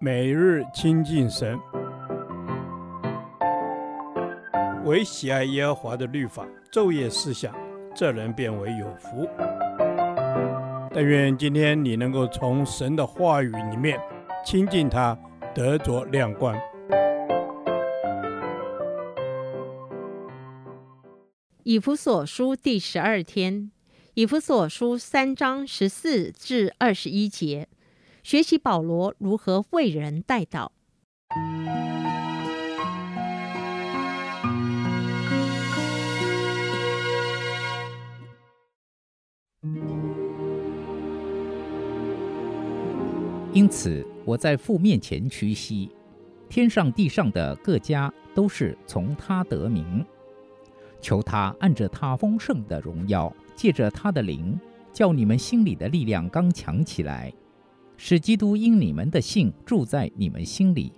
每日亲近神，唯喜爱耶和华的律法，昼夜思想，这人便为有福。但愿今天你能够从神的话语里面亲近他，得着亮光。以弗所书第十二天，以弗所书三章十四至二十一节。学习保罗如何为人代祷。因此，我在父面前屈膝，天上地上的各家都是从他得名，求他按着他丰盛的荣耀，借着他的灵，叫你们心里的力量刚强起来。使基督因你们的信住在你们心里，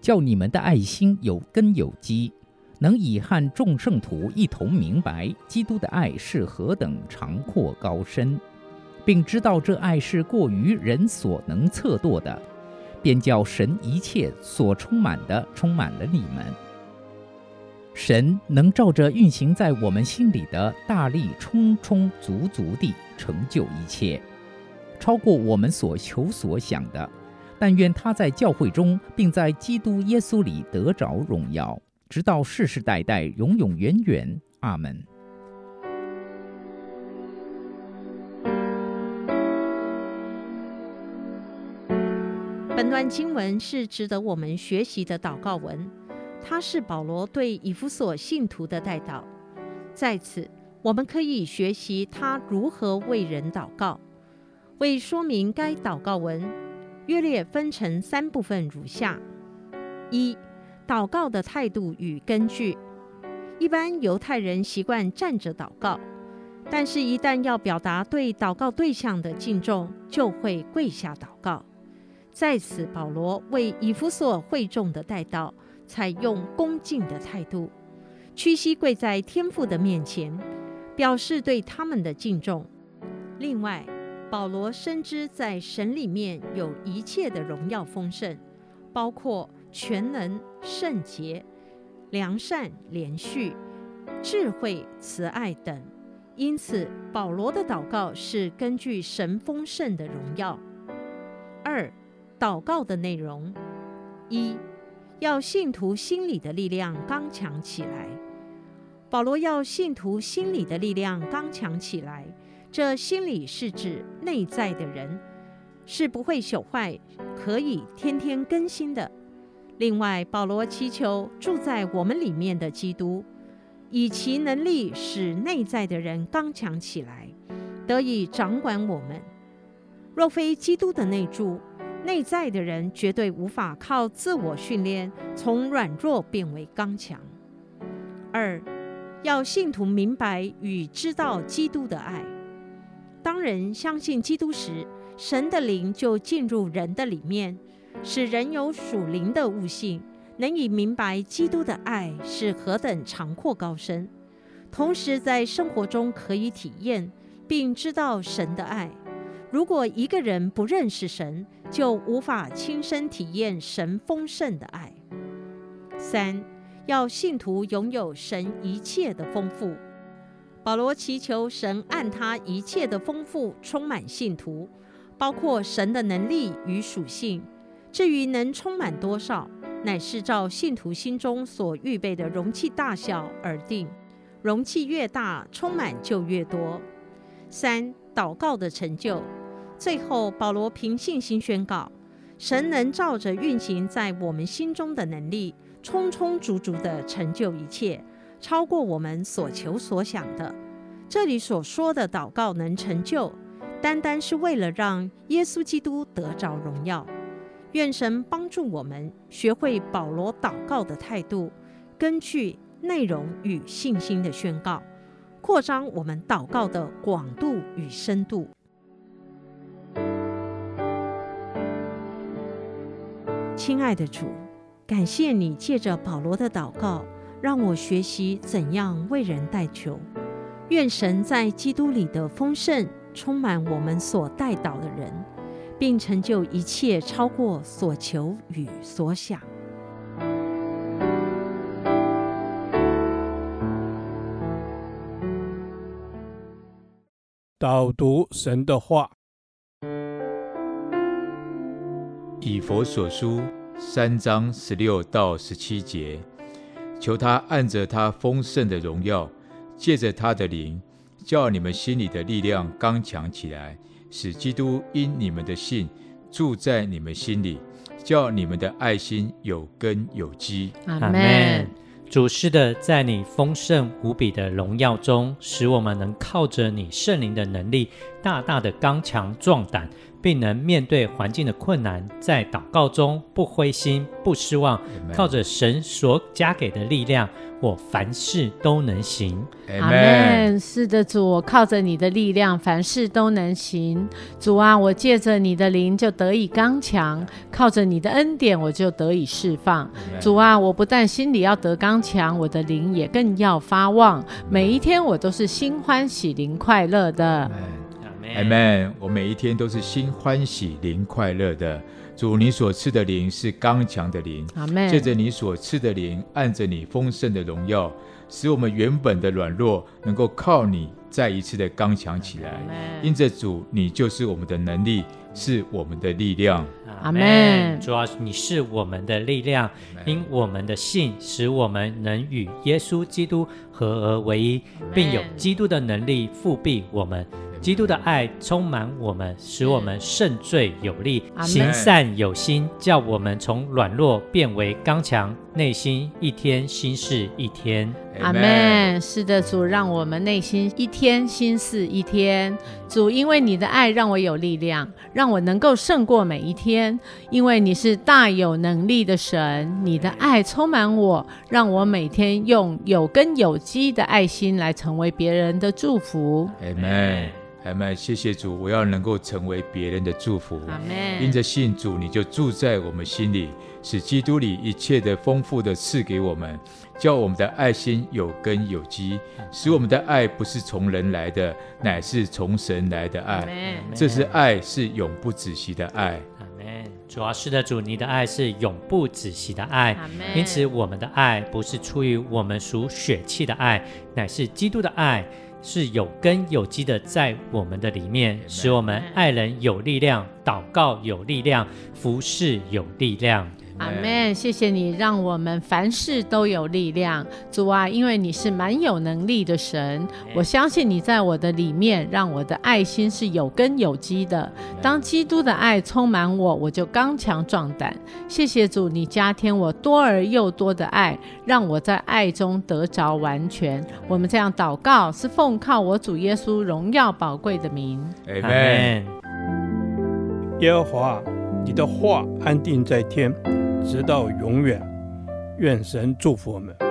叫你们的爱心有根有基，能以和众圣徒一同明白基督的爱是何等长阔高深，并知道这爱是过于人所能测度的，便叫神一切所充满的充满了你们。神能照着运行在我们心里的大力，充充足足地成就一切。超过我们所求所想的，但愿他在教会中，并在基督耶稣里得着荣耀，直到世世代代，永永远远。阿门。本段经文是值得我们学习的祷告文，它是保罗对以弗所信徒的代祷。在此，我们可以学习他如何为人祷告。为说明该祷告文，约略分成三部分，如下：一、祷告的态度与根据。一般犹太人习惯站着祷告，但是，一旦要表达对祷告对象的敬重，就会跪下祷告。在此，保罗为以弗所会众的代祷，采用恭敬的态度，屈膝跪在天父的面前，表示对他们的敬重。另外，保罗深知在神里面有一切的荣耀丰盛，包括全能、圣洁、良善、连续、智慧、慈爱等。因此，保罗的祷告是根据神丰盛的荣耀。二、祷告的内容：一、要信徒心里的力量刚强起来。保罗要信徒心里的力量刚强起来。这心里是指内在的人，是不会朽坏，可以天天更新的。另外，保罗祈求住在我们里面的基督，以其能力使内在的人刚强起来，得以掌管我们。若非基督的内住，内在的人绝对无法靠自我训练从软弱变为刚强。二，要信徒明白与知道基督的爱。当人相信基督时，神的灵就进入人的里面，使人有属灵的悟性，能以明白基督的爱是何等长阔高深。同时，在生活中可以体验并知道神的爱。如果一个人不认识神，就无法亲身体验神丰盛的爱。三，要信徒拥有神一切的丰富。保罗祈求神按他一切的丰富充满信徒，包括神的能力与属性。至于能充满多少，乃是照信徒心中所预备的容器大小而定。容器越大，充满就越多。三、祷告的成就。最后，保罗凭信心宣告：神能照着运行在我们心中的能力，充充足足地成就一切。超过我们所求所想的。这里所说的祷告能成就，单单是为了让耶稣基督得着荣耀。愿神帮助我们学会保罗祷告的态度，根据内容与信心的宣告，扩张我们祷告的广度与深度。亲爱的主，感谢你借着保罗的祷告。让我学习怎样为人代求，愿神在基督里的丰盛充满我们所代祷的人，并成就一切超过所求与所想。导读神的话，以佛所书三章十六到十七节，求他按着他丰盛的荣耀，借着他的灵，叫你们心里的力量刚强起来，使基督因你们的信住在你们心里，叫你们的爱心有根有基。阿门。主是的，在你丰盛无比的荣耀中，使我们能靠着你圣灵的能力，大大的刚强壮胆。并能面对环境的困难，在祷告中不灰心、不失望，Amen. 靠着神所加给的力量，我凡事都能行。阿门。是的，主，我靠着你的力量，凡事都能行。主啊，我借着你的灵就得以刚强，靠着你的恩典，我就得以释放。Amen. 主啊，我不但心里要得刚强，我的灵也更要发旺。Amen. 每一天我都是心欢喜、灵快乐的。Amen. 阿门！我每一天都是心欢喜、灵快乐的。主，你所赐的灵是刚强的灵。阿门！借着你所赐的灵，按着你丰盛的荣耀，使我们原本的软弱能够靠你再一次的刚强起来。因着主，你就是我们的能力，是我们的力量。阿门！主要，你是我们的力量，因我们的信，使我们能与耶稣基督合而为一，并有基督的能力复辟我们。基督的爱充满我们，使我们胜罪有力，行善有心，叫我们从软弱变为刚强，内心一天心事一天。阿门。是的，主，让我们内心一天心事一天。主，因为你的爱让我有力量，让我能够胜过每一天。因为你是大有能力的神，你的爱充满我，让我每天用有根有基的爱心来成为别人的祝福。阿门。阿们，谢谢主，我要能够成为别人的祝福。阿门。因着信主，你就住在我们心里，使基督里一切的丰富的赐给我们，叫我们的爱心有根有基，使我们的爱不是从人来的，乃是从神来的爱。阿门。这是爱，是永不止息的爱。阿门。主要，是的，主，你的爱是永不止息的爱。阿门。因此，我们的爱不是出于我们属血气的爱，乃是基督的爱。是有根有基的，在我们的里面，使我们爱人有力量，祷告有力量，服侍有力量。阿门，谢谢你让我们凡事都有力量，主啊，因为你是蛮有能力的神，我相信你在我的里面，让我的爱心是有根有基的。当基督的爱充满我，我就刚强壮胆。谢谢主，你加添我多而又多的爱，让我在爱中得着完全。我们这样祷告，是奉靠我主耶稣荣耀宝贵的名。阿门。耶和华，你的话安定在天。直到永远，愿神祝福我们。